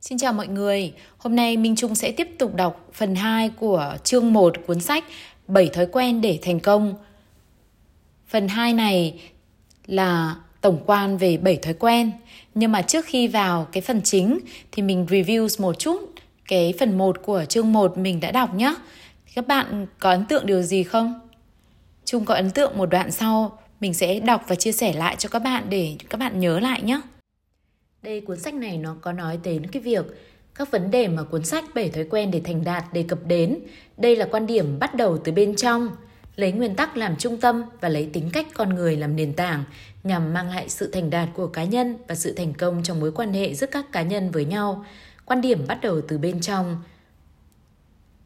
Xin chào mọi người, hôm nay Minh Trung sẽ tiếp tục đọc phần 2 của chương 1 cuốn sách 7 thói quen để thành công. Phần 2 này là tổng quan về 7 thói quen. Nhưng mà trước khi vào cái phần chính thì mình review một chút cái phần 1 của chương 1 mình đã đọc nhé. Các bạn có ấn tượng điều gì không? Trung có ấn tượng một đoạn sau mình sẽ đọc và chia sẻ lại cho các bạn để các bạn nhớ lại nhé. Đây cuốn sách này nó có nói đến cái việc các vấn đề mà cuốn sách 7 thói quen để thành đạt đề cập đến. Đây là quan điểm bắt đầu từ bên trong, lấy nguyên tắc làm trung tâm và lấy tính cách con người làm nền tảng nhằm mang lại sự thành đạt của cá nhân và sự thành công trong mối quan hệ giữa các cá nhân với nhau. Quan điểm bắt đầu từ bên trong.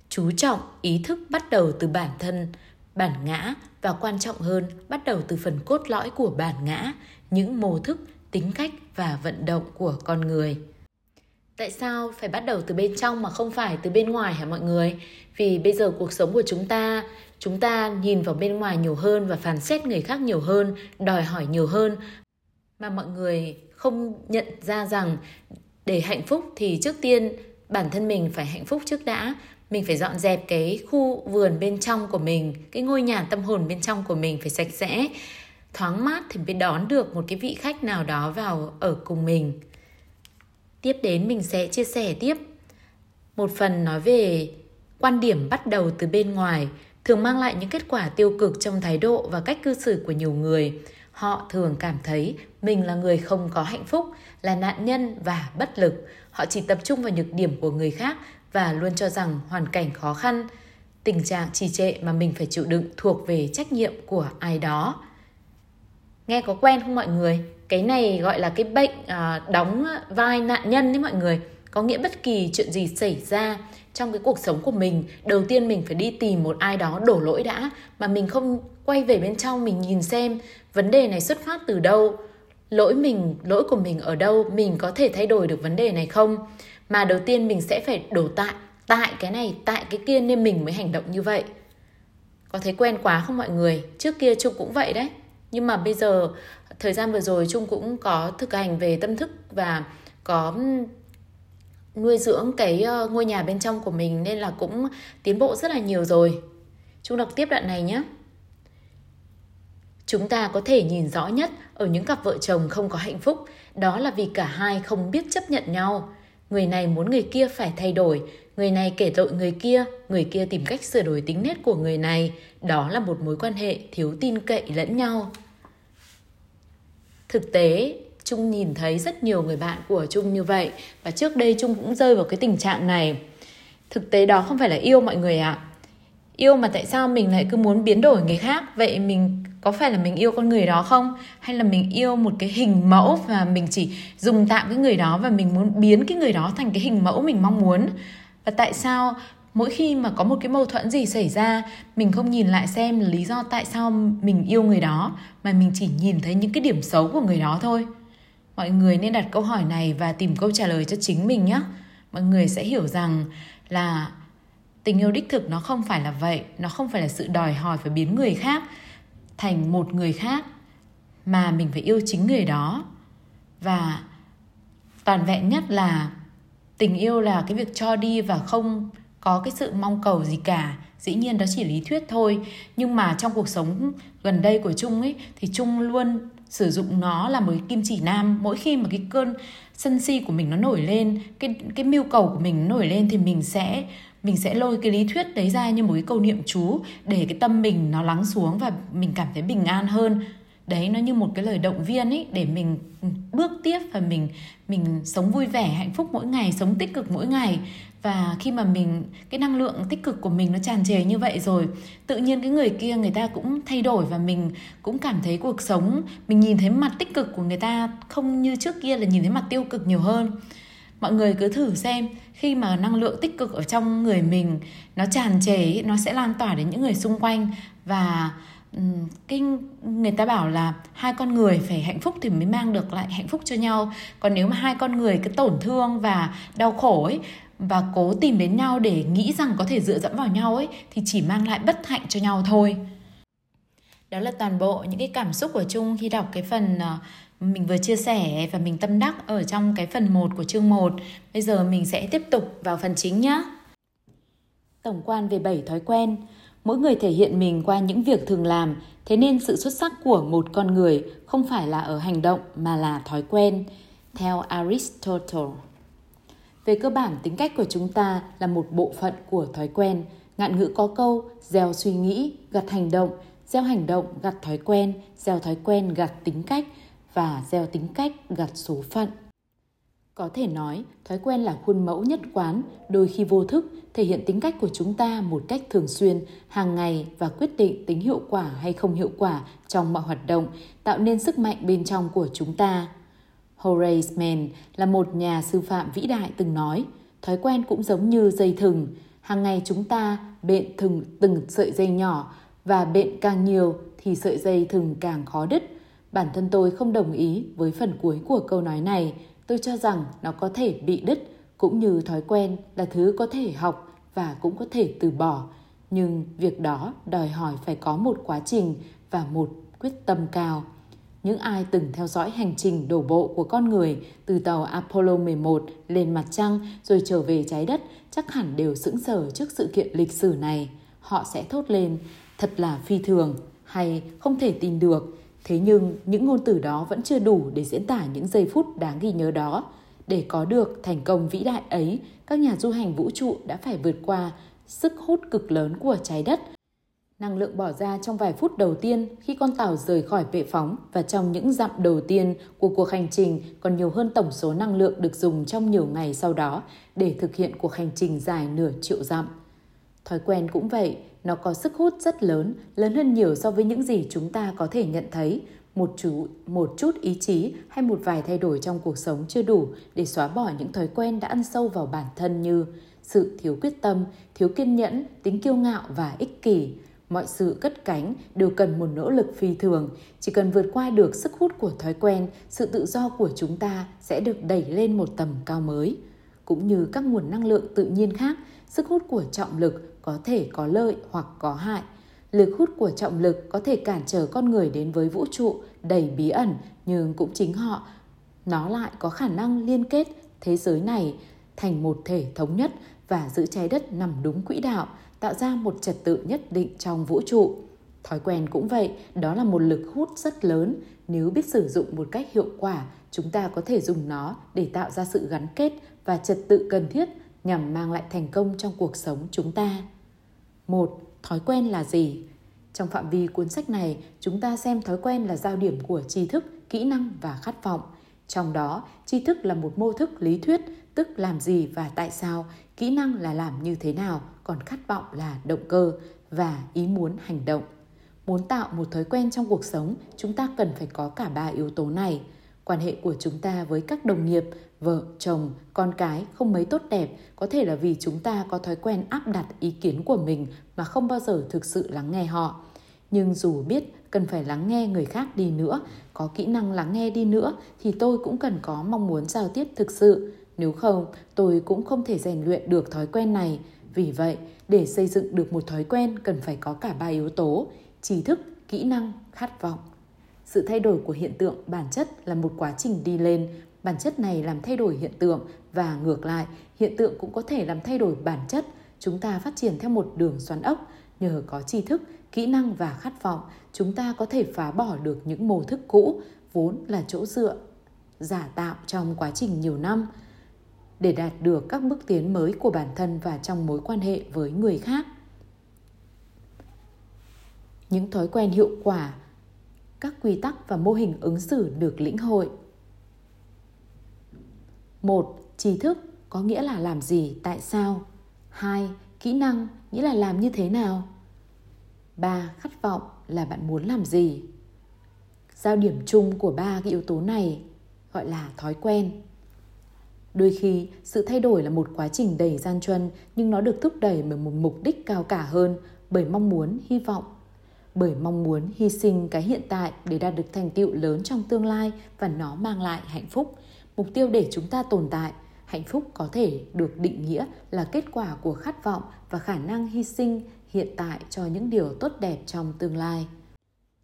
Chú trọng ý thức bắt đầu từ bản thân, bản ngã và quan trọng hơn bắt đầu từ phần cốt lõi của bản ngã, những mô thức, tính cách và vận động của con người. Tại sao phải bắt đầu từ bên trong mà không phải từ bên ngoài hả mọi người? Vì bây giờ cuộc sống của chúng ta, chúng ta nhìn vào bên ngoài nhiều hơn và phán xét người khác nhiều hơn, đòi hỏi nhiều hơn mà mọi người không nhận ra rằng để hạnh phúc thì trước tiên bản thân mình phải hạnh phúc trước đã mình phải dọn dẹp cái khu vườn bên trong của mình cái ngôi nhà tâm hồn bên trong của mình phải sạch sẽ thoáng mát thì mới đón được một cái vị khách nào đó vào ở cùng mình. Tiếp đến mình sẽ chia sẻ tiếp. Một phần nói về quan điểm bắt đầu từ bên ngoài, thường mang lại những kết quả tiêu cực trong thái độ và cách cư xử của nhiều người. Họ thường cảm thấy mình là người không có hạnh phúc, là nạn nhân và bất lực. Họ chỉ tập trung vào nhược điểm của người khác và luôn cho rằng hoàn cảnh khó khăn, tình trạng trì trệ mà mình phải chịu đựng thuộc về trách nhiệm của ai đó nghe có quen không mọi người? Cái này gọi là cái bệnh à, đóng vai nạn nhân đấy mọi người. Có nghĩa bất kỳ chuyện gì xảy ra trong cái cuộc sống của mình đầu tiên mình phải đi tìm một ai đó đổ lỗi đã mà mình không quay về bên trong mình nhìn xem vấn đề này xuất phát từ đâu lỗi mình lỗi của mình ở đâu mình có thể thay đổi được vấn đề này không? Mà đầu tiên mình sẽ phải đổ tại tại cái này tại cái kia nên mình mới hành động như vậy. Có thấy quen quá không mọi người? Trước kia trung cũng vậy đấy nhưng mà bây giờ, thời gian vừa rồi trung cũng có thực hành về tâm thức và có nuôi dưỡng cái ờ, ngôi nhà bên trong của mình nên là cũng tiến bộ rất là nhiều rồi. Trung đọc tiếp đoạn này nhé. Chúng ta có thể nhìn rõ nhất ở những cặp vợ chồng không có hạnh phúc, đó là vì cả hai không biết chấp nhận nhau người này muốn người kia phải thay đổi. Người này kể tội người kia người kia tìm cách sửa đổi tính nết của người này. Đó là một mối quan hệ thiếu tin cậy lẫn nhau. Thực tế, trung nhìn thấy rất nhiều người bạn của trung như vậy, và trước đây trung cũng rơi vào cái tình trạng này. Thực tế đó không phải là yêu mọi người ạ. à yêu mà tại sao mình lại cứ muốn biến đổi người khác? Vậy mình có phải là mình yêu con người đó không? Hay là mình yêu một cái hình mẫu và mình chỉ dùng tạm cái người đó và mình muốn biến cái người đó thành cái hình mẫu mình mong muốn? Và tại sao mỗi khi mà có một cái mâu thuẫn gì xảy ra, mình không nhìn lại xem lý do tại sao mình yêu người đó, mà mình chỉ nhìn thấy những cái điểm xấu của người đó thôi? Mọi người nên đặt câu hỏi này và tìm câu trả lời cho chính mình nhé. Mọi người sẽ hiểu rằng là tình yêu đích thực nó không phải là vậy nó không phải là sự đòi hỏi phải biến người khác thành một người khác mà mình phải yêu chính người đó. Và toàn vẹn nhất là tình yêu là cái việc cho đi và không có cái sự mong cầu gì cả. Dĩ nhiên đó chỉ lý thuyết thôi nhưng mà trong cuộc sống gần đây của trung ấy thì trung luôn sử dụng nó là một cái kim chỉ nam. Mỗi khi mà cái cơn sân si của mình nó nổi lên cái cái mưu cầu của mình nổi lên thì mình sẽ mình sẽ lôi cái lý thuyết đấy ra như một cái câu niệm chú để cái tâm mình nó lắng xuống và mình cảm thấy bình an hơn. Đấy, nó như một cái lời động viên ấy để mình bước tiếp và mình mình sống vui vẻ, hạnh phúc mỗi ngày, sống tích cực mỗi ngày. Và khi mà mình, cái năng lượng tích cực của mình nó tràn trề như vậy rồi, tự nhiên cái người kia người ta cũng thay đổi và mình cũng cảm thấy cuộc sống, mình nhìn thấy mặt tích cực của người ta không như trước kia là nhìn thấy mặt tiêu cực nhiều hơn mọi người cứ thử xem, khi mà năng lượng tích cực ở trong người mình nó tràn trề nó sẽ lan tỏa đến những người xung quanh và cái người ta bảo là hai con người phải hạnh phúc thì mới mang được lại hạnh phúc cho nhau. Còn nếu mà hai con người cứ tổn thương và đau khổ ấy và cố tìm đến nhau để nghĩ rằng có thể dựa dẫm vào nhau ấy thì chỉ mang lại bất hạnh cho nhau thôi. Đó là toàn bộ những cái cảm xúc của Trung khi đọc cái phần ờ, mình vừa chia sẻ và mình tâm đắc ở trong cái phần 1 của chương 1. Bây giờ mình sẽ tiếp tục vào phần chính nhé. Tổng quan về 7 thói quen. Mỗi người thể hiện mình qua những việc thường làm, thế nên sự xuất sắc của một con người không phải là ở hành động mà là thói quen, theo Aristotle. Về cơ bản, tính cách của chúng ta là một bộ phận của thói quen. Ngạn ngữ có câu, gieo suy nghĩ, gặt hành động, gieo hành động gặt thói quen, gieo thói quen gặt tính cách và gieo tính cách gặt số phận. Có thể nói, thói quen là khuôn mẫu nhất quán, đôi khi vô thức, thể hiện tính cách của chúng ta một cách thường xuyên, hàng ngày và quyết định tính hiệu quả hay không hiệu quả trong mọi hoạt động, tạo nên sức mạnh bên trong của chúng ta. Horace Mann là một nhà sư phạm vĩ đại từng nói, thói quen cũng giống như dây thừng, hàng ngày chúng ta bện thừng từng sợi dây nhỏ và bện càng nhiều thì sợi dây thừng càng khó đứt. Bản thân tôi không đồng ý với phần cuối của câu nói này, tôi cho rằng nó có thể bị đứt cũng như thói quen là thứ có thể học và cũng có thể từ bỏ nhưng việc đó đòi hỏi phải có một quá trình và một quyết tâm cao những ai từng theo dõi hành trình đổ bộ của con người từ tàu Apollo 11 lên mặt trăng rồi trở về trái đất chắc hẳn đều sững sờ trước sự kiện lịch sử này. Họ sẽ thốt lên, thật là phi thường hay không thể tin được. Thế nhưng những ngôn từ đó vẫn chưa đủ để diễn tả những giây phút đáng ghi nhớ đó. Để có được thành công vĩ đại ấy, các nhà du hành vũ trụ đã phải vượt qua sức hút cực lớn của trái đất Năng lượng bỏ ra trong vài phút đầu tiên khi con tàu rời khỏi bệ phóng và trong những dặm đầu tiên của cuộc hành trình còn nhiều hơn tổng số năng lượng được dùng trong nhiều ngày sau đó để thực hiện cuộc hành trình dài nửa triệu dặm. Thói quen cũng vậy, nó có sức hút rất lớn, lớn hơn nhiều so với những gì chúng ta có thể nhận thấy. Một chú, một chút ý chí hay một vài thay đổi trong cuộc sống chưa đủ để xóa bỏ những thói quen đã ăn sâu vào bản thân như sự thiếu quyết tâm, thiếu kiên nhẫn, tính kiêu ngạo và ích kỷ, mọi sự cất cánh đều cần một nỗ lực phi thường. Chỉ cần vượt qua được sức hút của thói quen sự tự do của chúng ta sẽ được đẩy lên một tầm cao mới. Cũng như các nguồn năng lượng tự nhiên khác sức hút của trọng lực có thể có lợi hoặc có hại lực hút của trọng lực có thể cản trở con người đến với vũ trụ đầy bí ẩn nhưng cũng chính họ nó lại có khả năng liên kết thế giới này thành một thể thống nhất và giữ trái đất nằm đúng quỹ đạo tạo ra một trật tự nhất định trong vũ trụ. Thói quen cũng vậy, đó là một lực hút rất lớn. Nếu biết sử dụng một cách hiệu quả, chúng ta có thể dùng nó để tạo ra sự gắn kết và trật tự cần thiết nhằm mang lại thành công trong cuộc sống chúng ta. Một, thói quen là gì? Trong phạm vi cuốn sách này, chúng ta xem thói quen là giao điểm của tri thức, kỹ năng và khát vọng. Trong đó, tri thức là một mô thức lý thuyết, tức làm gì và tại sao, kỹ năng là làm như thế nào, còn khát vọng là động cơ và ý muốn hành động. Muốn tạo một thói quen trong cuộc sống, chúng ta cần phải có cả ba yếu tố này. Quan hệ của chúng ta với các đồng nghiệp, vợ, chồng, con cái không mấy tốt đẹp có thể là vì chúng ta có thói quen áp đặt ý kiến của mình mà không bao giờ thực sự lắng nghe họ. Nhưng dù biết cần phải lắng nghe người khác đi nữa, có kỹ năng lắng nghe đi nữa thì tôi cũng cần có mong muốn giao tiếp thực sự. Nếu không, tôi cũng không thể rèn luyện được thói quen này vì vậy, để xây dựng được một thói quen cần phải có cả ba yếu tố: trí thức, kỹ năng, khát vọng. Sự thay đổi của hiện tượng bản chất là một quá trình đi lên, bản chất này làm thay đổi hiện tượng và ngược lại, hiện tượng cũng có thể làm thay đổi bản chất. Chúng ta phát triển theo một đường xoắn ốc, nhờ có tri thức, kỹ năng và khát vọng, chúng ta có thể phá bỏ được những mô thức cũ vốn là chỗ dựa giả tạo trong quá trình nhiều năm. Để đạt được các bước tiến mới của bản thân và trong mối quan hệ với người khác. Những thói quen hiệu quả các quy tắc và mô hình ứng xử được lĩnh hội một trí thức có nghĩa là làm gì tại sao hai kỹ năng nghĩa là làm như thế nào ba khát vọng là bạn muốn làm gì giao điểm chung của ba cái yếu tố này gọi là thói quen Đôi khi, sự thay đổi là một quá trình đầy gian truân nhưng nó được thúc đẩy bởi một mục đích cao cả hơn, bởi mong muốn, hy vọng. Bởi mong muốn hy sinh cái hiện tại để đạt được thành tựu lớn trong tương lai và nó mang lại hạnh phúc. Mục tiêu để chúng ta tồn tại, hạnh phúc có thể được định nghĩa là kết quả của khát vọng và khả năng hy sinh hiện tại cho những điều tốt đẹp trong tương lai.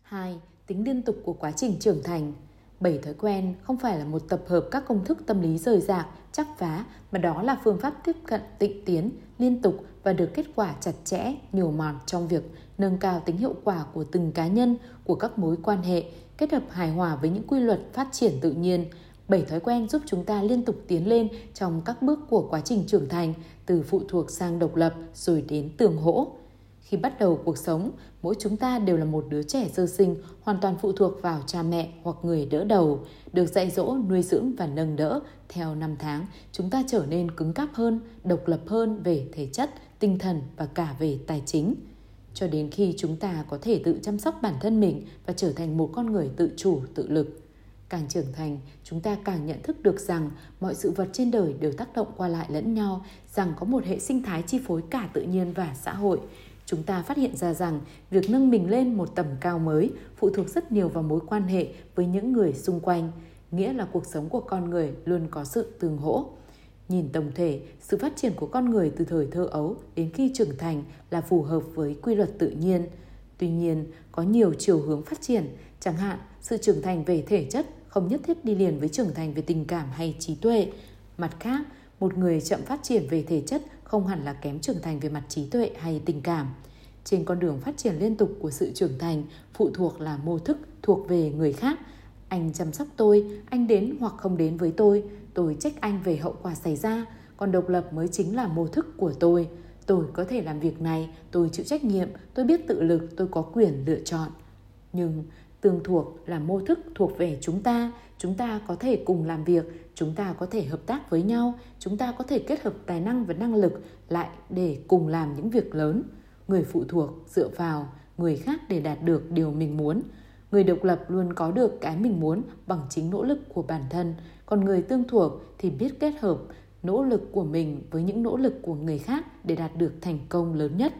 2. Tính liên tục của quá trình trưởng thành Bảy thói quen không phải là một tập hợp các công thức tâm lý rời rạc, chắc phá, mà đó là phương pháp tiếp cận tịnh tiến, liên tục và được kết quả chặt chẽ, nhiều mòn trong việc nâng cao tính hiệu quả của từng cá nhân, của các mối quan hệ, kết hợp hài hòa với những quy luật phát triển tự nhiên. Bảy thói quen giúp chúng ta liên tục tiến lên trong các bước của quá trình trưởng thành, từ phụ thuộc sang độc lập rồi đến tường hỗ. Khi bắt đầu cuộc sống, mỗi chúng ta đều là một đứa trẻ sơ sinh, hoàn toàn phụ thuộc vào cha mẹ hoặc người đỡ đầu, được dạy dỗ, nuôi dưỡng và nâng đỡ. Theo năm tháng, chúng ta trở nên cứng cáp hơn, độc lập hơn về thể chất, tinh thần và cả về tài chính. Cho đến khi chúng ta có thể tự chăm sóc bản thân mình và trở thành một con người tự chủ, tự lực. Càng trưởng thành, chúng ta càng nhận thức được rằng mọi sự vật trên đời đều tác động qua lại lẫn nhau, rằng có một hệ sinh thái chi phối cả tự nhiên và xã hội chúng ta phát hiện ra rằng việc nâng mình lên một tầm cao mới phụ thuộc rất nhiều vào mối quan hệ với những người xung quanh, nghĩa là cuộc sống của con người luôn có sự tương hỗ. Nhìn tổng thể, sự phát triển của con người từ thời thơ ấu đến khi trưởng thành là phù hợp với quy luật tự nhiên. Tuy nhiên, có nhiều chiều hướng phát triển, chẳng hạn sự trưởng thành về thể chất không nhất thiết đi liền với trưởng thành về tình cảm hay trí tuệ. Mặt khác, một người chậm phát triển về thể chất không hẳn là kém trưởng thành về mặt trí tuệ hay tình cảm. Trên con đường phát triển liên tục của sự trưởng thành, phụ thuộc là mô thức thuộc về người khác. Anh chăm sóc tôi, anh đến hoặc không đến với tôi, tôi trách anh về hậu quả xảy ra, còn độc lập mới chính là mô thức của tôi. Tôi có thể làm việc này, tôi chịu trách nhiệm, tôi biết tự lực, tôi có quyền lựa chọn. Nhưng tương thuộc là mô thức thuộc về chúng ta, chúng ta có thể cùng làm việc chúng ta có thể hợp tác với nhau chúng ta có thể kết hợp tài năng và năng lực lại để cùng làm những việc lớn. Người phụ thuộc dựa vào người khác để đạt được điều mình muốn. Người độc lập luôn có được cái mình muốn bằng chính nỗ lực của bản thân. Còn người tương thuộc thì biết kết hợp nỗ lực của mình với những nỗ lực của người khác để đạt được thành công lớn nhất.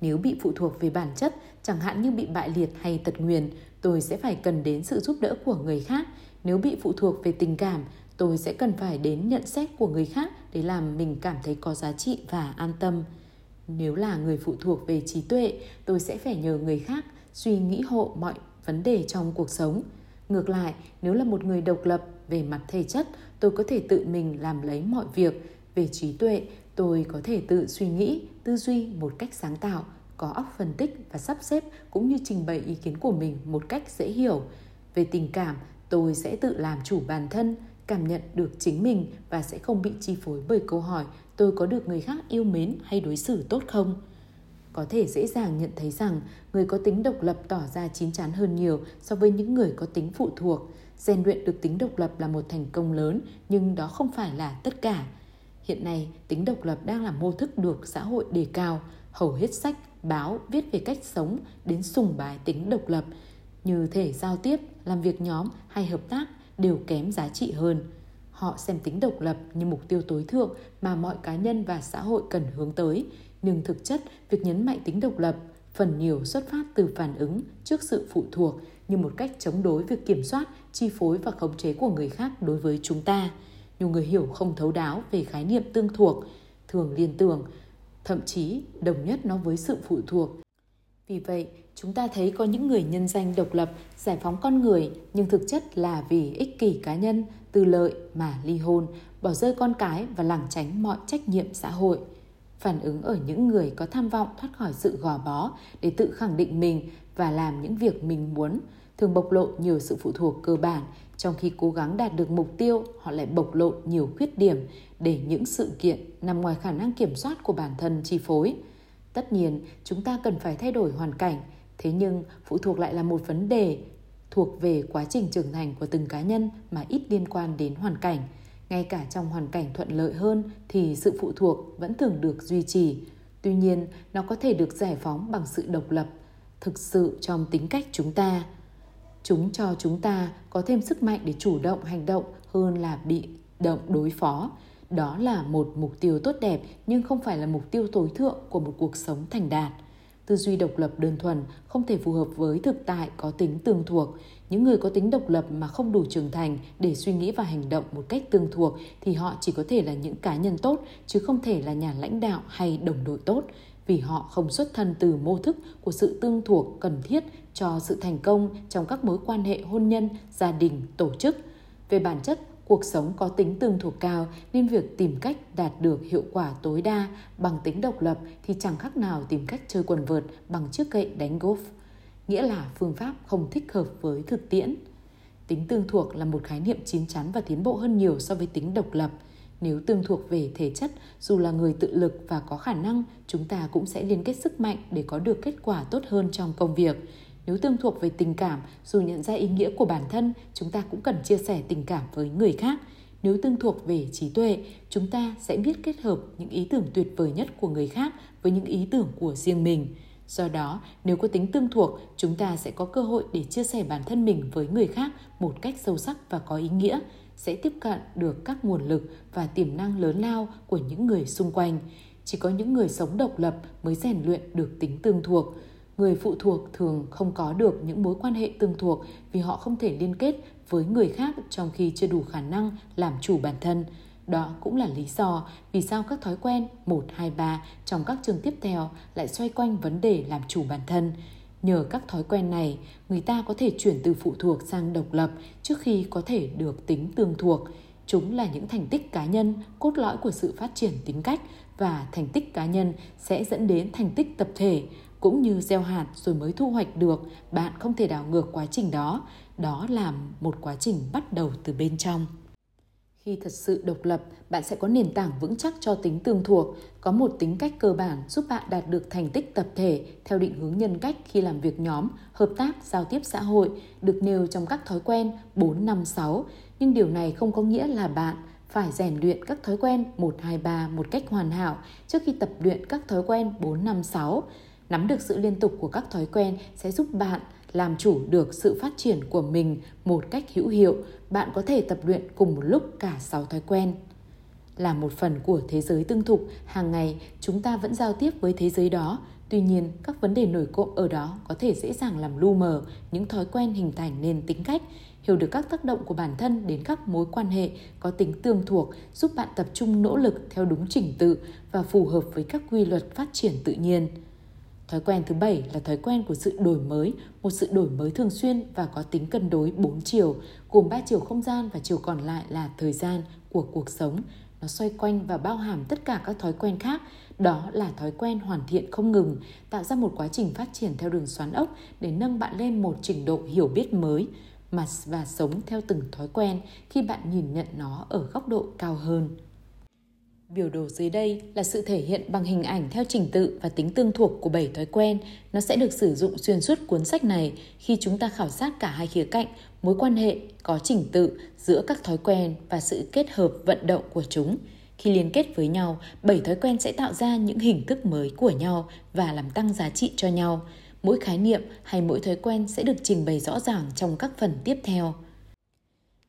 Nếu bị phụ thuộc về bản chất chẳng hạn như bị bại liệt hay tật nguyền, tôi sẽ phải cần đến sự giúp đỡ của người khác. Nếu bị phụ thuộc về tình cảm, tôi sẽ cần phải đến nhận xét của người khác để làm mình cảm thấy có giá trị và an tâm. Nếu là người phụ thuộc về trí tuệ, tôi sẽ phải nhờ người khác suy nghĩ hộ mọi vấn đề trong cuộc sống. Ngược lại, nếu là một người độc lập về mặt thể chất, tôi có thể tự mình làm lấy mọi việc. Về trí tuệ, tôi có thể tự suy nghĩ, tư duy một cách sáng tạo có óc phân tích và sắp xếp cũng như trình bày ý kiến của mình một cách dễ hiểu. Về tình cảm, tôi sẽ tự làm chủ bản thân, cảm nhận được chính mình và sẽ không bị chi phối bởi câu hỏi, tôi có được người khác yêu mến hay đối xử tốt không? Có thể dễ dàng nhận thấy rằng, người có tính độc lập tỏ ra chín chắn hơn nhiều so với những người có tính phụ thuộc. Rèn luyện được tính độc lập là một thành công lớn, nhưng đó không phải là tất cả. Hiện nay, tính độc lập đang là mô thức được xã hội đề cao. Hầu hết sách báo viết về cách sống đến sùng bái tính độc lập như thể giao tiếp, làm việc nhóm hay hợp tác đều kém giá trị hơn. Họ xem tính độc lập như mục tiêu tối thượng mà mọi cá nhân và xã hội cần hướng tới, nhưng thực chất việc nhấn mạnh tính độc lập phần nhiều xuất phát từ phản ứng trước sự phụ thuộc như một cách chống đối việc kiểm soát, chi phối và khống chế của người khác đối với chúng ta. Nhiều người hiểu không thấu đáo về khái niệm tương thuộc, thường liên tưởng, thậm chí đồng nhất nó với sự phụ thuộc. Vì vậy, chúng ta thấy có những người nhân danh độc lập, giải phóng con người nhưng thực chất là vì ích kỷ cá nhân, tư lợi mà ly hôn, bỏ rơi con cái và lảng tránh mọi trách nhiệm xã hội. Phản ứng ở những người có tham vọng thoát khỏi sự gò bó để tự khẳng định mình và làm những việc mình muốn, thường bộc lộ nhiều sự phụ thuộc cơ bản, trong khi cố gắng đạt được mục tiêu, họ lại bộc lộ nhiều khuyết điểm để những sự kiện nằm ngoài khả năng kiểm soát của bản thân chi phối. Tất nhiên, chúng ta cần phải thay đổi hoàn cảnh, thế nhưng phụ thuộc lại là một vấn đề thuộc về quá trình trưởng thành của từng cá nhân mà ít liên quan đến hoàn cảnh. Ngay cả trong hoàn cảnh thuận lợi hơn thì sự phụ thuộc vẫn thường được duy trì. Tuy nhiên, nó có thể được giải phóng bằng sự độc lập, thực sự trong tính cách chúng ta. Chúng cho chúng ta có thêm sức mạnh để chủ động hành động hơn là bị động đối phó. Đó là một mục tiêu tốt đẹp, nhưng không phải là mục tiêu tối thượng của một cuộc sống thành đạt. Tư duy độc lập đơn thuần không thể phù hợp với thực tại có tính tương thuộc. Những người có tính độc lập mà không đủ trưởng thành để suy nghĩ và hành động một cách tương thuộc thì họ chỉ có thể là những cá nhân tốt, chứ không thể là nhà lãnh đạo hay đồng đội tốt vì họ không xuất thân từ mô thức của sự tương thuộc cần thiết cho sự thành công trong các mối quan hệ hôn nhân, gia đình, tổ chức. Về bản chất, cuộc sống có tính tương thuộc cao nên việc tìm cách đạt được hiệu quả tối đa bằng tính độc lập thì chẳng khác nào tìm cách chơi quần vợt bằng chiếc gậy đánh golf. Nghĩa là phương pháp không thích hợp với thực tiễn. Tính tương thuộc là một khái niệm chín chắn và tiến bộ hơn nhiều so với tính độc lập. Nếu tương thuộc về thể chất, dù là người tự lực và có khả năng, chúng ta cũng sẽ liên kết sức mạnh để có được kết quả tốt hơn trong công việc. Nếu tương thuộc về tình cảm, dù nhận ra ý nghĩa của bản thân, chúng ta cũng cần chia sẻ tình cảm với người khác. Nếu tương thuộc về trí tuệ, chúng ta sẽ biết kết hợp những ý tưởng tuyệt vời nhất của người khác với những ý tưởng của riêng mình. Do đó, nếu có tính tương thuộc, chúng ta sẽ có cơ hội để chia sẻ bản thân mình với người khác một cách sâu sắc và có ý nghĩa, sẽ tiếp cận được các nguồn lực và tiềm năng lớn lao của những người xung quanh. Chỉ có những người sống độc lập mới rèn luyện được tính tương thuộc. Người phụ thuộc thường không có được những mối quan hệ tương thuộc vì họ không thể liên kết với người khác trong khi chưa đủ khả năng làm chủ bản thân. Đó cũng là lý do vì sao các thói quen 1, 2, 3 trong các chương tiếp theo lại xoay quanh vấn đề làm chủ bản thân. Nhờ các thói quen này, người ta có thể chuyển từ phụ thuộc sang độc lập trước khi có thể được tính tương thuộc. Chúng là những thành tích cá nhân, cốt lõi của sự phát triển tính cách và thành tích cá nhân sẽ dẫn đến thành tích tập thể. Cũng như gieo hạt rồi mới thu hoạch được, bạn không thể đảo ngược quá trình đó. Đó là một quá trình bắt đầu từ bên trong. Khi thật sự độc lập, bạn sẽ có nền tảng vững chắc cho tính tương thuộc, có một tính cách cơ bản giúp bạn đạt được thành tích tập thể theo định hướng nhân cách khi làm việc nhóm, hợp tác, giao tiếp xã hội, được nêu trong các thói quen 4, 5, 6. Nhưng điều này không có nghĩa là bạn phải rèn luyện các thói quen 1, 2, 3 một cách hoàn hảo trước khi tập luyện các thói quen 4, 5, 6. Nắm được sự liên tục của các thói quen sẽ giúp bạn làm chủ được sự phát triển của mình một cách hữu hiệu, bạn có thể tập luyện cùng một lúc cả 6 thói quen. Là một phần của thế giới tương thục, hàng ngày chúng ta vẫn giao tiếp với thế giới đó. Tuy nhiên, các vấn đề nổi cộng ở đó có thể dễ dàng làm lu mờ những thói quen hình thành nên tính cách, hiểu được các tác động của bản thân đến các mối quan hệ có tính tương thuộc giúp bạn tập trung nỗ lực theo đúng trình tự và phù hợp với các quy luật phát triển tự nhiên. Thói quen thứ bảy là thói quen của sự đổi mới, một sự đổi mới thường xuyên và có tính cân đối bốn chiều, gồm ba chiều không gian và chiều còn lại là thời gian của cuộc sống. Nó xoay quanh và bao hàm tất cả các thói quen khác. Đó là thói quen hoàn thiện không ngừng, tạo ra một quá trình phát triển theo đường xoắn ốc để nâng bạn lên một trình độ hiểu biết mới mà và sống theo từng thói quen khi bạn nhìn nhận nó ở góc độ cao hơn. Biểu đồ dưới đây là sự thể hiện bằng hình ảnh theo trình tự và tính tương thuộc của 7 thói quen. Nó sẽ được sử dụng xuyên suốt cuốn sách này khi chúng ta khảo sát cả hai khía cạnh, mối quan hệ có trình tự giữa các thói quen và sự kết hợp vận động của chúng. Khi liên kết với nhau, 7 thói quen sẽ tạo ra những hình thức mới của nhau và làm tăng giá trị cho nhau. Mỗi khái niệm hay mỗi thói quen sẽ được trình bày rõ ràng trong các phần tiếp theo.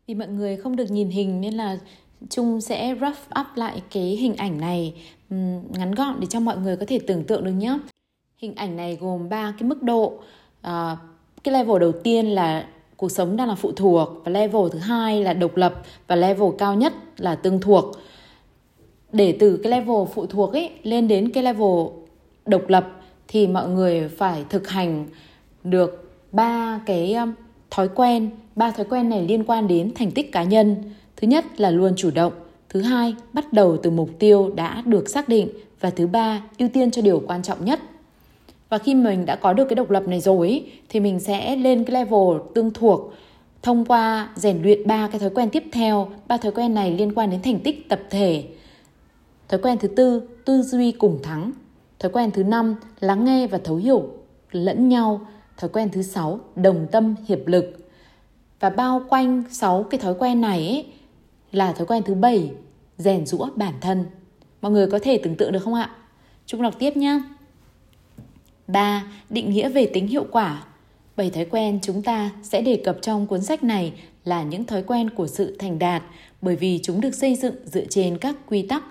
Vì mọi người không được nhìn hình nên là Trung sẽ rough up lại cái hình ảnh này ngắn gọn để cho mọi người có thể tưởng tượng được nhé. Hình ảnh này gồm ba cái mức độ. À, cái level đầu tiên là cuộc sống đang là phụ thuộc và level thứ hai là độc lập và level cao nhất là tương thuộc. Để từ cái level phụ thuộc ấy lên đến cái level độc lập thì mọi người phải thực hành được ba cái thói quen, ba thói quen này liên quan đến thành tích cá nhân Thứ nhất là luôn chủ động, thứ hai bắt đầu từ mục tiêu đã được xác định và thứ ba ưu tiên cho điều quan trọng nhất. Và khi mình đã có được cái độc lập này rồi thì mình sẽ lên cái level tương thuộc thông qua rèn luyện ba cái thói quen tiếp theo. Ba thói quen này liên quan đến thành tích tập thể. Thói quen thứ tư, tư duy cùng thắng. Thói quen thứ năm, lắng nghe và thấu hiểu lẫn nhau. Thói quen thứ sáu, đồng tâm hiệp lực. Và bao quanh sáu cái thói quen này ấy, là thói quen thứ bảy, rèn rũa bản thân. Mọi người có thể tưởng tượng được không ạ? Chúng đọc tiếp nhé 3. Định nghĩa về tính hiệu quả. Bảy thói quen chúng ta sẽ đề cập trong cuốn sách này là những thói quen của sự thành đạt, bởi vì chúng được xây dựng dựa trên các quy tắc,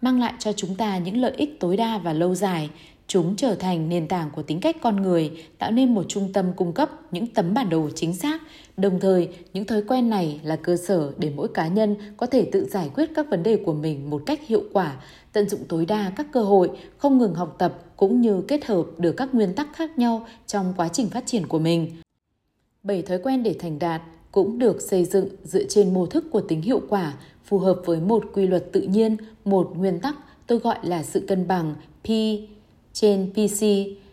mang lại cho chúng ta những lợi ích tối đa và lâu dài. Chúng trở thành nền tảng của tính cách con người, tạo nên một trung tâm cung cấp những tấm bản đồ chính xác. Đồng thời, những thói quen này là cơ sở để mỗi cá nhân có thể tự giải quyết các vấn đề của mình một cách hiệu quả, tận dụng tối đa các cơ hội, không ngừng học tập cũng như kết hợp được các nguyên tắc khác nhau trong quá trình phát triển của mình. Bảy thói quen để thành đạt cũng được xây dựng dựa trên mô thức của tính hiệu quả, phù hợp với một quy luật tự nhiên, một nguyên tắc tôi gọi là sự cân bằng P trên PC.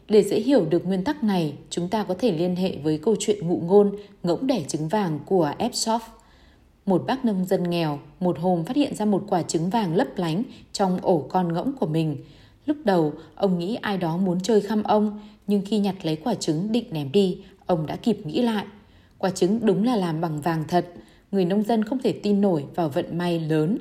Để dễ hiểu được nguyên tắc này, chúng ta có thể liên hệ với câu chuyện ngụ ngôn ngỗng đẻ trứng vàng của Epsof. Một bác nông dân nghèo một hôm phát hiện ra một quả trứng vàng lấp lánh trong ổ con ngỗng của mình. Lúc đầu, ông nghĩ ai đó muốn chơi khăm ông, nhưng khi nhặt lấy quả trứng định ném đi, ông đã kịp nghĩ lại. Quả trứng đúng là làm bằng vàng thật. Người nông dân không thể tin nổi vào vận may lớn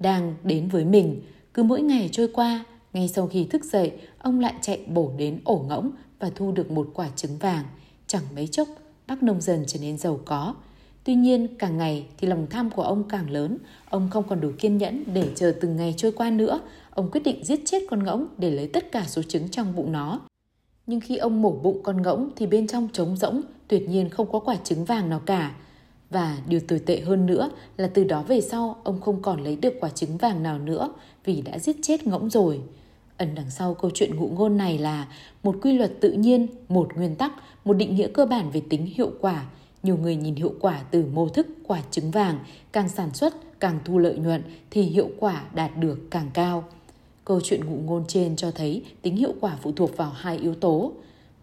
đang đến với mình. Cứ mỗi ngày trôi qua, ngay sau khi thức dậy, ông lại chạy bổ đến ổ ngỗng và thu được một quả trứng vàng. Chẳng mấy chốc, bác nông dân trở nên giàu có. Tuy nhiên, càng ngày thì lòng tham của ông càng lớn. Ông không còn đủ kiên nhẫn để chờ từng ngày trôi qua nữa. Ông quyết định giết chết con ngỗng để lấy tất cả số trứng trong bụng nó. Nhưng khi ông mổ bụng con ngỗng thì bên trong trống rỗng, tuyệt nhiên không có quả trứng vàng nào cả. Và điều tồi tệ hơn nữa là từ đó về sau ông không còn lấy được quả trứng vàng nào nữa vì đã giết chết ngỗng rồi. Ẩn đằng sau câu chuyện ngụ ngôn này là một quy luật tự nhiên, một nguyên tắc, một định nghĩa cơ bản về tính hiệu quả. Nhiều người nhìn hiệu quả từ mô thức quả trứng vàng, càng sản xuất, càng thu lợi nhuận thì hiệu quả đạt được càng cao. Câu chuyện ngụ ngôn trên cho thấy tính hiệu quả phụ thuộc vào hai yếu tố.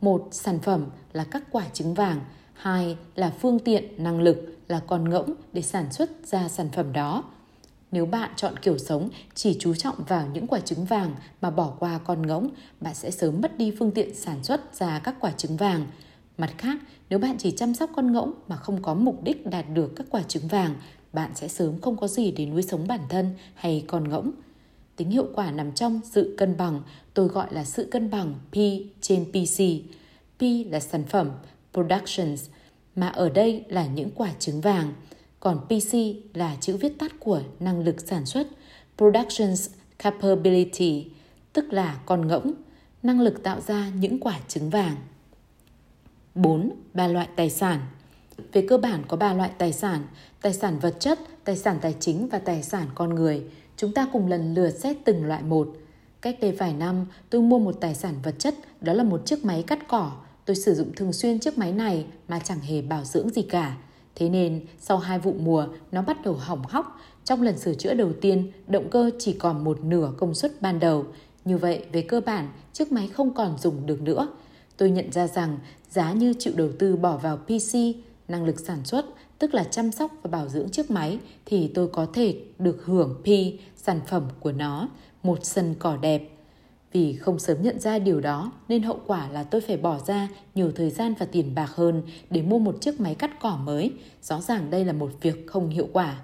Một, sản phẩm là các quả trứng vàng. Hai là phương tiện, năng lực là con ngỗng để sản xuất ra sản phẩm đó. Nếu bạn chọn kiểu sống chỉ chú trọng vào những quả trứng vàng mà bỏ qua con ngỗng, bạn sẽ sớm mất đi phương tiện sản xuất ra các quả trứng vàng. Mặt khác, nếu bạn chỉ chăm sóc con ngỗng mà không có mục đích đạt được các quả trứng vàng, bạn sẽ sớm không có gì để nuôi sống bản thân hay con ngỗng. Tính hiệu quả nằm trong sự cân bằng, tôi gọi là sự cân bằng P trên PC. P là sản phẩm, productions, mà ở đây là những quả trứng vàng. Còn PC là chữ viết tắt của năng lực sản xuất, Productions Capability, tức là con ngỗng, năng lực tạo ra những quả trứng vàng. 4. Ba loại tài sản Về cơ bản có ba loại tài sản, tài sản vật chất, tài sản tài chính và tài sản con người. Chúng ta cùng lần lượt xét từng loại một. Cách đây vài năm, tôi mua một tài sản vật chất, đó là một chiếc máy cắt cỏ. Tôi sử dụng thường xuyên chiếc máy này mà chẳng hề bảo dưỡng gì cả. Thế nên, sau hai vụ mùa, nó bắt đầu hỏng hóc. Trong lần sửa chữa đầu tiên, động cơ chỉ còn một nửa công suất ban đầu. Như vậy, về cơ bản, chiếc máy không còn dùng được nữa. Tôi nhận ra rằng, giá như chịu đầu tư bỏ vào PC, năng lực sản xuất, tức là chăm sóc và bảo dưỡng chiếc máy, thì tôi có thể được hưởng P, sản phẩm của nó, một sân cỏ đẹp. Vì không sớm nhận ra điều đó nên hậu quả là tôi phải bỏ ra nhiều thời gian và tiền bạc hơn để mua một chiếc máy cắt cỏ mới. Rõ ràng đây là một việc không hiệu quả.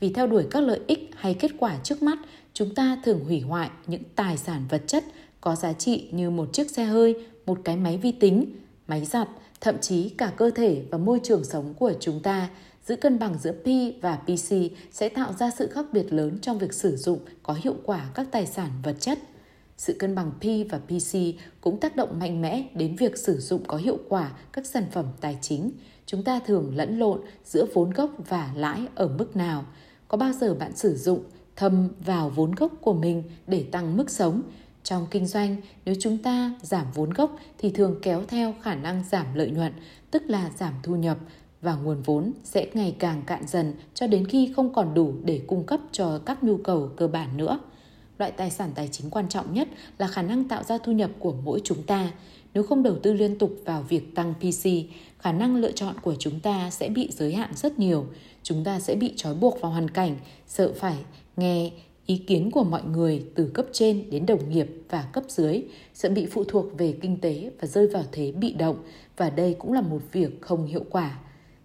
Vì theo đuổi các lợi ích hay kết quả trước mắt, chúng ta thường hủy hoại những tài sản vật chất có giá trị như một chiếc xe hơi, một cái máy vi tính, máy giặt, thậm chí cả cơ thể và môi trường sống của chúng ta. Giữ cân bằng giữa P và PC sẽ tạo ra sự khác biệt lớn trong việc sử dụng có hiệu quả các tài sản vật chất. Sự cân bằng P và PC cũng tác động mạnh mẽ đến việc sử dụng có hiệu quả các sản phẩm tài chính. Chúng ta thường lẫn lộn giữa vốn gốc và lãi ở mức nào. Có bao giờ bạn sử dụng thâm vào vốn gốc của mình để tăng mức sống? Trong kinh doanh, nếu chúng ta giảm vốn gốc thì thường kéo theo khả năng giảm lợi nhuận, tức là giảm thu nhập và nguồn vốn sẽ ngày càng cạn dần cho đến khi không còn đủ để cung cấp cho các nhu cầu cơ bản nữa. Loại tài sản tài chính quan trọng nhất là khả năng tạo ra thu nhập của mỗi chúng ta. Nếu không đầu tư liên tục vào việc tăng PC, khả năng lựa chọn của chúng ta sẽ bị giới hạn rất nhiều. Chúng ta sẽ bị trói buộc vào hoàn cảnh, sợ phải nghe ý kiến của mọi người từ cấp trên đến đồng nghiệp và cấp dưới, sẽ bị phụ thuộc về kinh tế và rơi vào thế bị động, và đây cũng là một việc không hiệu quả.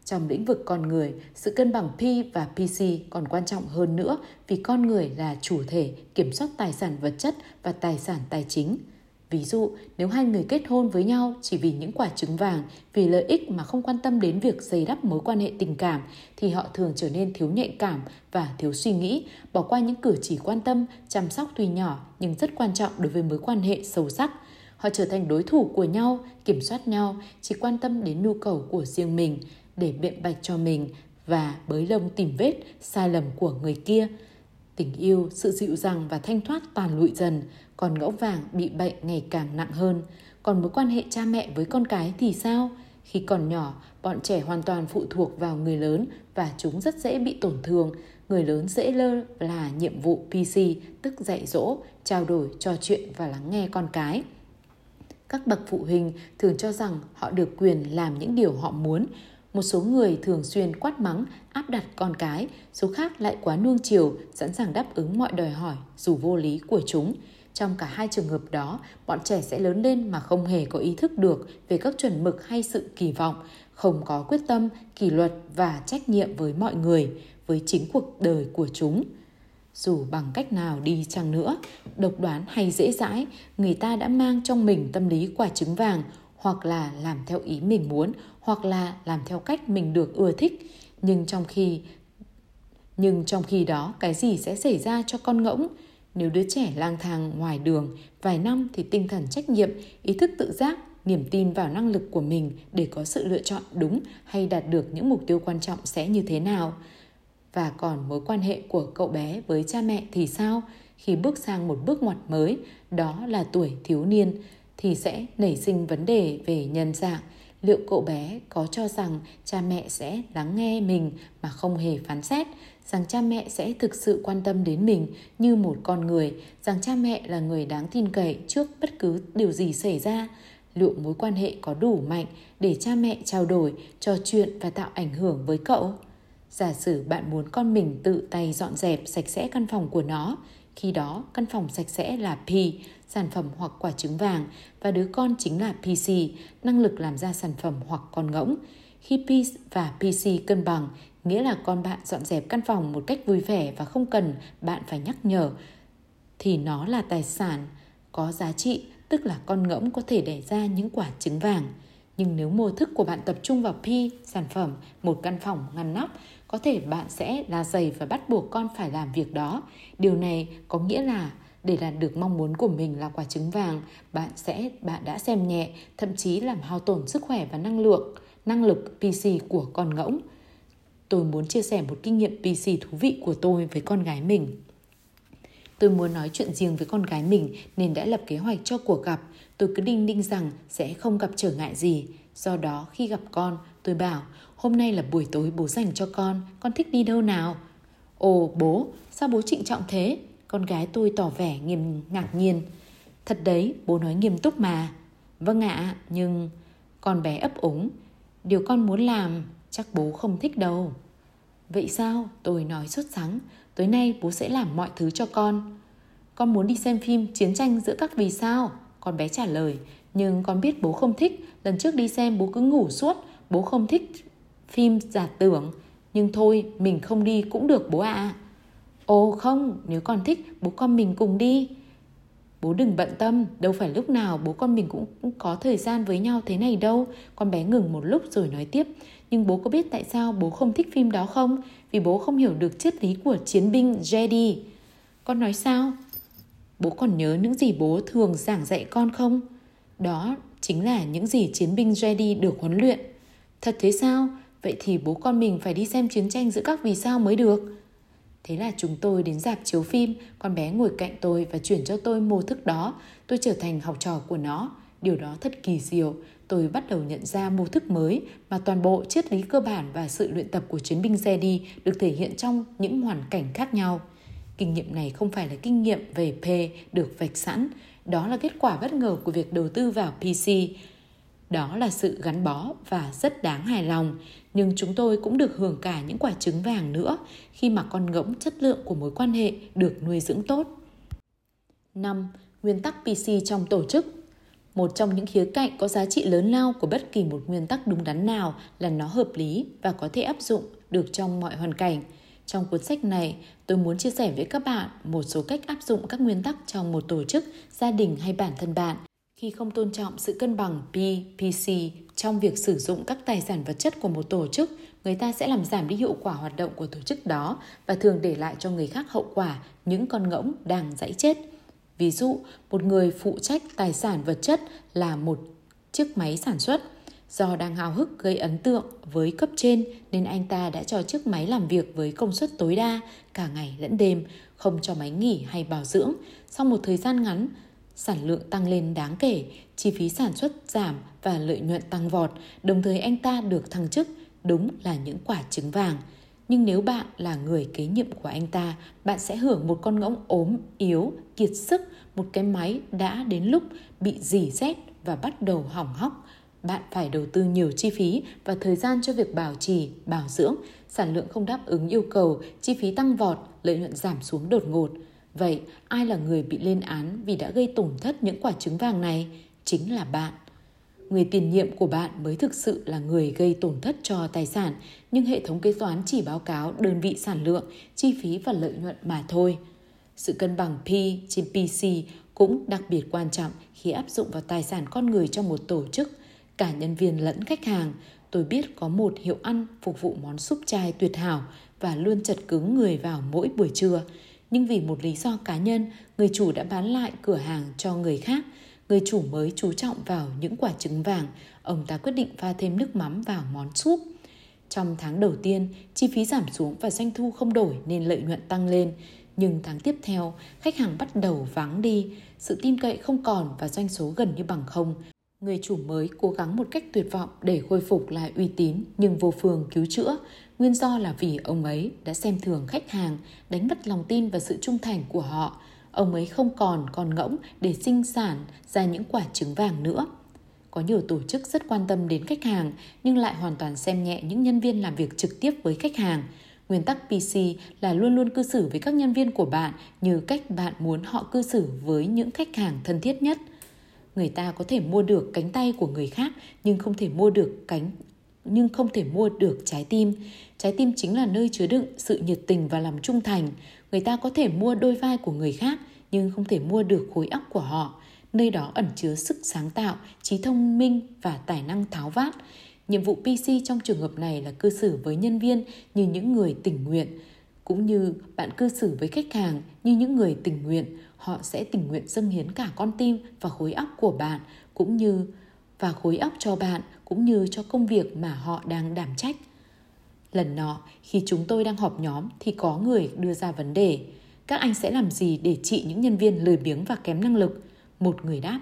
Trong lĩnh vực con người, sự cân bằng P và PC còn quan trọng hơn nữa vì con người là chủ thể kiểm soát tài sản vật chất và tài sản tài chính. Ví dụ, nếu hai người kết hôn với nhau chỉ vì những quả trứng vàng, vì lợi ích mà không quan tâm đến việc xây đắp mối quan hệ tình cảm, thì họ thường trở nên thiếu nhạy cảm và thiếu suy nghĩ, bỏ qua những cử chỉ quan tâm, chăm sóc tuy nhỏ nhưng rất quan trọng đối với mối quan hệ sâu sắc. Họ trở thành đối thủ của nhau, kiểm soát nhau, chỉ quan tâm đến nhu cầu của riêng mình để biện bạch cho mình và bới lông tìm vết sai lầm của người kia. Tình yêu, sự dịu dàng và thanh thoát tàn lụi dần, còn ngẫu vàng bị bệnh ngày càng nặng hơn. Còn mối quan hệ cha mẹ với con cái thì sao? Khi còn nhỏ, bọn trẻ hoàn toàn phụ thuộc vào người lớn và chúng rất dễ bị tổn thương. Người lớn dễ lơ là nhiệm vụ PC, tức dạy dỗ, trao đổi, trò chuyện và lắng nghe con cái. Các bậc phụ huynh thường cho rằng họ được quyền làm những điều họ muốn. Một số người thường xuyên quát mắng, áp đặt con cái, số khác lại quá nuông chiều, sẵn sàng đáp ứng mọi đòi hỏi dù vô lý của chúng. Trong cả hai trường hợp đó, bọn trẻ sẽ lớn lên mà không hề có ý thức được về các chuẩn mực hay sự kỳ vọng, không có quyết tâm, kỷ luật và trách nhiệm với mọi người, với chính cuộc đời của chúng. Dù bằng cách nào đi chăng nữa, độc đoán hay dễ dãi, người ta đã mang trong mình tâm lý quả trứng vàng hoặc là làm theo ý mình muốn hoặc là làm theo cách mình được ưa thích. Nhưng trong khi nhưng trong khi đó cái gì sẽ xảy ra cho con ngỗng? Nếu đứa trẻ lang thang ngoài đường vài năm thì tinh thần trách nhiệm, ý thức tự giác, niềm tin vào năng lực của mình để có sự lựa chọn đúng hay đạt được những mục tiêu quan trọng sẽ như thế nào? Và còn mối quan hệ của cậu bé với cha mẹ thì sao? Khi bước sang một bước ngoặt mới, đó là tuổi thiếu niên, thì sẽ nảy sinh vấn đề về nhân dạng. Liệu cậu bé có cho rằng cha mẹ sẽ lắng nghe mình mà không hề phán xét, rằng cha mẹ sẽ thực sự quan tâm đến mình như một con người, rằng cha mẹ là người đáng tin cậy trước bất cứ điều gì xảy ra? Liệu mối quan hệ có đủ mạnh để cha mẹ trao đổi, trò chuyện và tạo ảnh hưởng với cậu? Giả sử bạn muốn con mình tự tay dọn dẹp sạch sẽ căn phòng của nó, khi đó căn phòng sạch sẽ là P, sản phẩm hoặc quả trứng vàng và đứa con chính là PC, năng lực làm ra sản phẩm hoặc con ngỗng. Khi P và PC cân bằng, nghĩa là con bạn dọn dẹp căn phòng một cách vui vẻ và không cần bạn phải nhắc nhở, thì nó là tài sản có giá trị, tức là con ngỗng có thể đẻ ra những quả trứng vàng. Nhưng nếu mô thức của bạn tập trung vào P, sản phẩm, một căn phòng ngăn nắp, có thể bạn sẽ là dày và bắt buộc con phải làm việc đó. Điều này có nghĩa là để đạt được mong muốn của mình là quả trứng vàng, bạn sẽ bạn đã xem nhẹ, thậm chí làm hao tổn sức khỏe và năng lượng, năng lực PC của con ngỗng. Tôi muốn chia sẻ một kinh nghiệm PC thú vị của tôi với con gái mình. Tôi muốn nói chuyện riêng với con gái mình nên đã lập kế hoạch cho cuộc gặp. Tôi cứ đinh đinh rằng sẽ không gặp trở ngại gì. Do đó khi gặp con, tôi bảo hôm nay là buổi tối bố dành cho con, con thích đi đâu nào? Ồ bố, sao bố trịnh trọng thế? Con gái tôi tỏ vẻ nghiêm ngạc nhiên. Thật đấy, bố nói nghiêm túc mà. Vâng ạ, nhưng... Con bé ấp úng. Điều con muốn làm, chắc bố không thích đâu. Vậy sao? Tôi nói sốt sắng. Tối nay bố sẽ làm mọi thứ cho con. Con muốn đi xem phim Chiến tranh giữa các vì sao? Con bé trả lời. Nhưng con biết bố không thích. Lần trước đi xem bố cứ ngủ suốt. Bố không thích phim giả tưởng. Nhưng thôi, mình không đi cũng được bố ạ. À. Ồ không, nếu con thích, bố con mình cùng đi. Bố đừng bận tâm, đâu phải lúc nào bố con mình cũng, cũng có thời gian với nhau thế này đâu. Con bé ngừng một lúc rồi nói tiếp. Nhưng bố có biết tại sao bố không thích phim đó không? Vì bố không hiểu được triết lý của chiến binh Jedi. Con nói sao? Bố còn nhớ những gì bố thường giảng dạy con không? Đó chính là những gì chiến binh Jedi được huấn luyện. Thật thế sao? Vậy thì bố con mình phải đi xem chiến tranh giữa các vì sao mới được. Thế là chúng tôi đến dạp chiếu phim, con bé ngồi cạnh tôi và chuyển cho tôi mô thức đó. Tôi trở thành học trò của nó. Điều đó thật kỳ diệu. Tôi bắt đầu nhận ra mô thức mới mà toàn bộ triết lý cơ bản và sự luyện tập của chiến binh xe đi được thể hiện trong những hoàn cảnh khác nhau. Kinh nghiệm này không phải là kinh nghiệm về P được vạch sẵn. Đó là kết quả bất ngờ của việc đầu tư vào PC. Đó là sự gắn bó và rất đáng hài lòng nhưng chúng tôi cũng được hưởng cả những quả trứng vàng nữa khi mà con ngỗng chất lượng của mối quan hệ được nuôi dưỡng tốt. 5. Nguyên tắc PC trong tổ chức một trong những khía cạnh có giá trị lớn lao của bất kỳ một nguyên tắc đúng đắn nào là nó hợp lý và có thể áp dụng được trong mọi hoàn cảnh. Trong cuốn sách này, tôi muốn chia sẻ với các bạn một số cách áp dụng các nguyên tắc trong một tổ chức, gia đình hay bản thân bạn khi không tôn trọng sự cân bằng PPC trong việc sử dụng các tài sản vật chất của một tổ chức, người ta sẽ làm giảm đi hiệu quả hoạt động của tổ chức đó và thường để lại cho người khác hậu quả những con ngỗng đang dãy chết. Ví dụ, một người phụ trách tài sản vật chất là một chiếc máy sản xuất. Do đang hào hức gây ấn tượng với cấp trên nên anh ta đã cho chiếc máy làm việc với công suất tối đa cả ngày lẫn đêm, không cho máy nghỉ hay bảo dưỡng. Sau một thời gian ngắn, sản lượng tăng lên đáng kể, chi phí sản xuất giảm và lợi nhuận tăng vọt, đồng thời anh ta được thăng chức, đúng là những quả trứng vàng. Nhưng nếu bạn là người kế nhiệm của anh ta, bạn sẽ hưởng một con ngỗng ốm, yếu, kiệt sức, một cái máy đã đến lúc bị dì rét và bắt đầu hỏng hóc. Bạn phải đầu tư nhiều chi phí và thời gian cho việc bảo trì, bảo dưỡng, sản lượng không đáp ứng yêu cầu, chi phí tăng vọt, lợi nhuận giảm xuống đột ngột. Vậy ai là người bị lên án vì đã gây tổn thất những quả trứng vàng này? Chính là bạn. Người tiền nhiệm của bạn mới thực sự là người gây tổn thất cho tài sản, nhưng hệ thống kế toán chỉ báo cáo đơn vị sản lượng, chi phí và lợi nhuận mà thôi. Sự cân bằng P trên PC cũng đặc biệt quan trọng khi áp dụng vào tài sản con người trong một tổ chức, cả nhân viên lẫn khách hàng. Tôi biết có một hiệu ăn phục vụ món súp chai tuyệt hảo và luôn chật cứng người vào mỗi buổi trưa nhưng vì một lý do cá nhân, người chủ đã bán lại cửa hàng cho người khác. Người chủ mới chú trọng vào những quả trứng vàng, ông ta quyết định pha thêm nước mắm vào món súp. Trong tháng đầu tiên, chi phí giảm xuống và doanh thu không đổi nên lợi nhuận tăng lên. Nhưng tháng tiếp theo, khách hàng bắt đầu vắng đi, sự tin cậy không còn và doanh số gần như bằng không. Người chủ mới cố gắng một cách tuyệt vọng để khôi phục lại uy tín nhưng vô phương cứu chữa. Nguyên do là vì ông ấy đã xem thường khách hàng, đánh mất lòng tin và sự trung thành của họ. Ông ấy không còn con ngỗng để sinh sản ra những quả trứng vàng nữa. Có nhiều tổ chức rất quan tâm đến khách hàng nhưng lại hoàn toàn xem nhẹ những nhân viên làm việc trực tiếp với khách hàng. Nguyên tắc PC là luôn luôn cư xử với các nhân viên của bạn như cách bạn muốn họ cư xử với những khách hàng thân thiết nhất – người ta có thể mua được cánh tay của người khác nhưng không thể mua được cánh nhưng không thể mua được trái tim. Trái tim chính là nơi chứa đựng sự nhiệt tình và lòng trung thành. Người ta có thể mua đôi vai của người khác nhưng không thể mua được khối óc của họ. Nơi đó ẩn chứa sức sáng tạo, trí thông minh và tài năng tháo vát. Nhiệm vụ PC trong trường hợp này là cư xử với nhân viên như những người tình nguyện, cũng như bạn cư xử với khách hàng như những người tình nguyện họ sẽ tình nguyện dâng hiến cả con tim và khối óc của bạn cũng như và khối óc cho bạn cũng như cho công việc mà họ đang đảm trách. Lần nọ, khi chúng tôi đang họp nhóm thì có người đưa ra vấn đề. Các anh sẽ làm gì để trị những nhân viên lười biếng và kém năng lực? Một người đáp,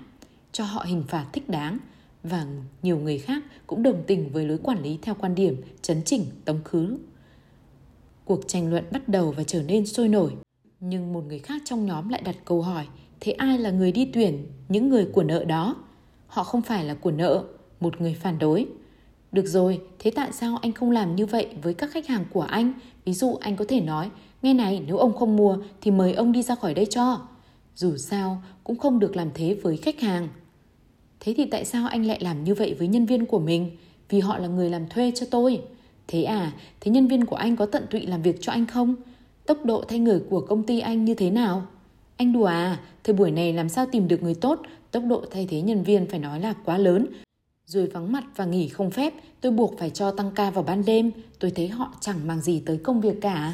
cho họ hình phạt thích đáng. Và nhiều người khác cũng đồng tình với lối quản lý theo quan điểm chấn chỉnh tống khứ. Cuộc tranh luận bắt đầu và trở nên sôi nổi. Nhưng một người khác trong nhóm lại đặt câu hỏi, thế ai là người đi tuyển những người của nợ đó? Họ không phải là của nợ, một người phản đối. Được rồi, thế tại sao anh không làm như vậy với các khách hàng của anh? Ví dụ anh có thể nói, nghe này nếu ông không mua thì mời ông đi ra khỏi đây cho. Dù sao cũng không được làm thế với khách hàng. Thế thì tại sao anh lại làm như vậy với nhân viên của mình? Vì họ là người làm thuê cho tôi. Thế à, thế nhân viên của anh có tận tụy làm việc cho anh không? Tốc độ thay người của công ty anh như thế nào? Anh đùa à, thời buổi này làm sao tìm được người tốt, tốc độ thay thế nhân viên phải nói là quá lớn. Rồi vắng mặt và nghỉ không phép, tôi buộc phải cho tăng ca vào ban đêm, tôi thấy họ chẳng mang gì tới công việc cả.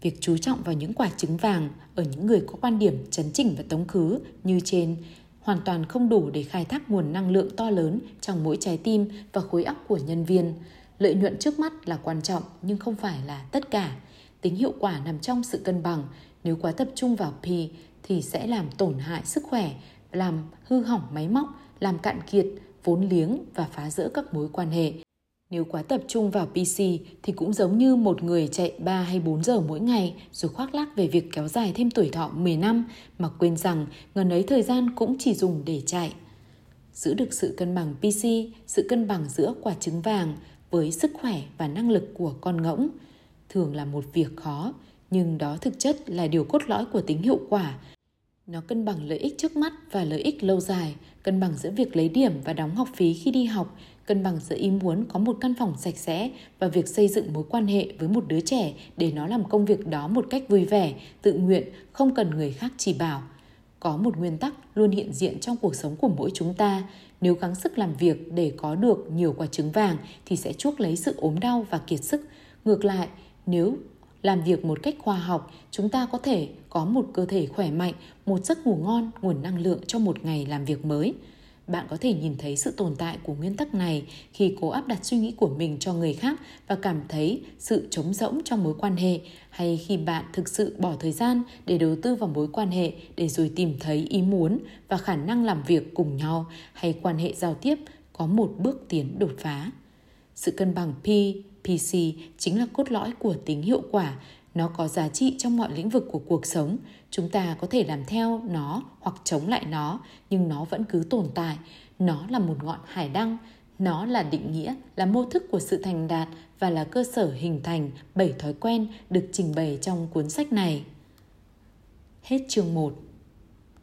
Việc chú trọng vào những quả trứng vàng ở những người có quan điểm chấn chỉnh và tống khứ như trên hoàn toàn không đủ để khai thác nguồn năng lượng to lớn trong mỗi trái tim và khối óc của nhân viên. Lợi nhuận trước mắt là quan trọng nhưng không phải là tất cả. Tính hiệu quả nằm trong sự cân bằng, nếu quá tập trung vào P thì sẽ làm tổn hại sức khỏe, làm hư hỏng máy móc, làm cạn kiệt vốn liếng và phá rỡ các mối quan hệ. Nếu quá tập trung vào PC thì cũng giống như một người chạy 3 hay 4 giờ mỗi ngày rồi khoác lác về việc kéo dài thêm tuổi thọ 10 năm mà quên rằng ngần ấy thời gian cũng chỉ dùng để chạy. Giữ được sự cân bằng PC, sự cân bằng giữa quả trứng vàng với sức khỏe và năng lực của con ngỗng – thường là một việc khó, nhưng đó thực chất là điều cốt lõi của tính hiệu quả. Nó cân bằng lợi ích trước mắt và lợi ích lâu dài, cân bằng giữa việc lấy điểm và đóng học phí khi đi học, cân bằng giữa ý muốn có một căn phòng sạch sẽ và việc xây dựng mối quan hệ với một đứa trẻ để nó làm công việc đó một cách vui vẻ, tự nguyện, không cần người khác chỉ bảo. có một nguyên tắc luôn hiện diện trong cuộc sống của mỗi chúng ta. Nếu gắng sức làm việc để có được nhiều quả trứng vàng thì sẽ chuốc lấy sự ốm đau và kiệt sức. Ngược lại, nếu làm việc một cách khoa học, chúng ta có thể có một cơ thể khỏe mạnh, một giấc ngủ ngon, nguồn năng lượng cho một ngày làm việc mới. Bạn có thể nhìn thấy sự tồn tại của nguyên tắc này khi cố áp đặt suy nghĩ của mình cho người khác và cảm thấy sự trống rỗng trong mối quan hệ hay khi bạn thực sự bỏ thời gian để đầu tư vào mối quan hệ để rồi tìm thấy ý muốn và khả năng làm việc cùng nhau hay quan hệ giao tiếp có một bước tiến đột phá. Sự cân bằng P, PC chính là cốt lõi của tính hiệu quả. Nó có giá trị trong mọi lĩnh vực của cuộc sống. Chúng ta có thể làm theo nó hoặc chống lại nó, nhưng nó vẫn cứ tồn tại. Nó là một ngọn hải đăng. Nó là định nghĩa, là mô thức của sự thành đạt và là cơ sở hình thành bảy thói quen được trình bày trong cuốn sách này. Hết chương 1